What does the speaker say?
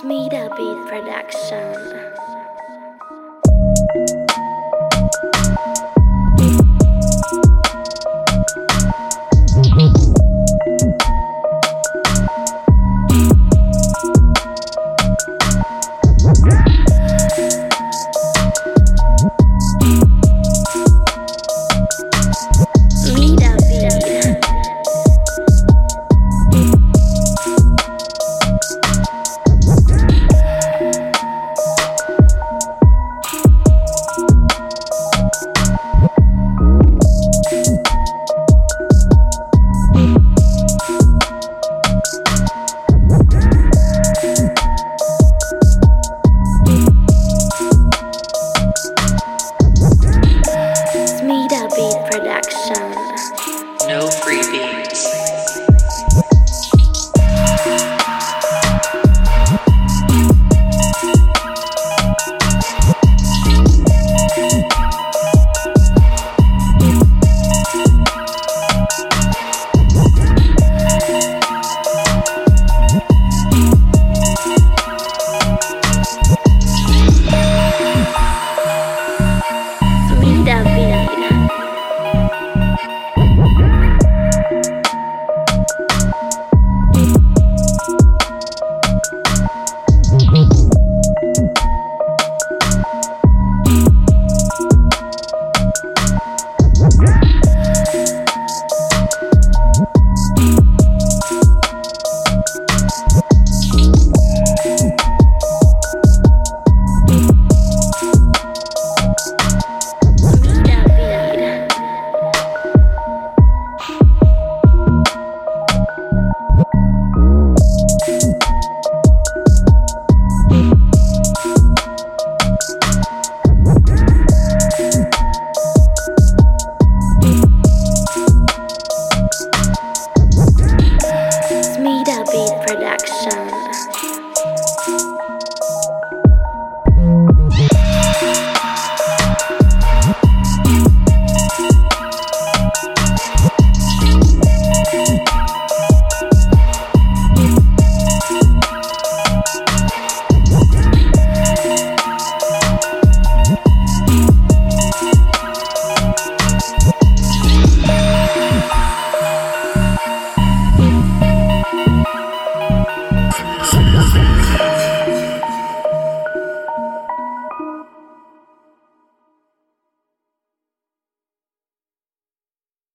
Smida Beat Production. production. No freebies.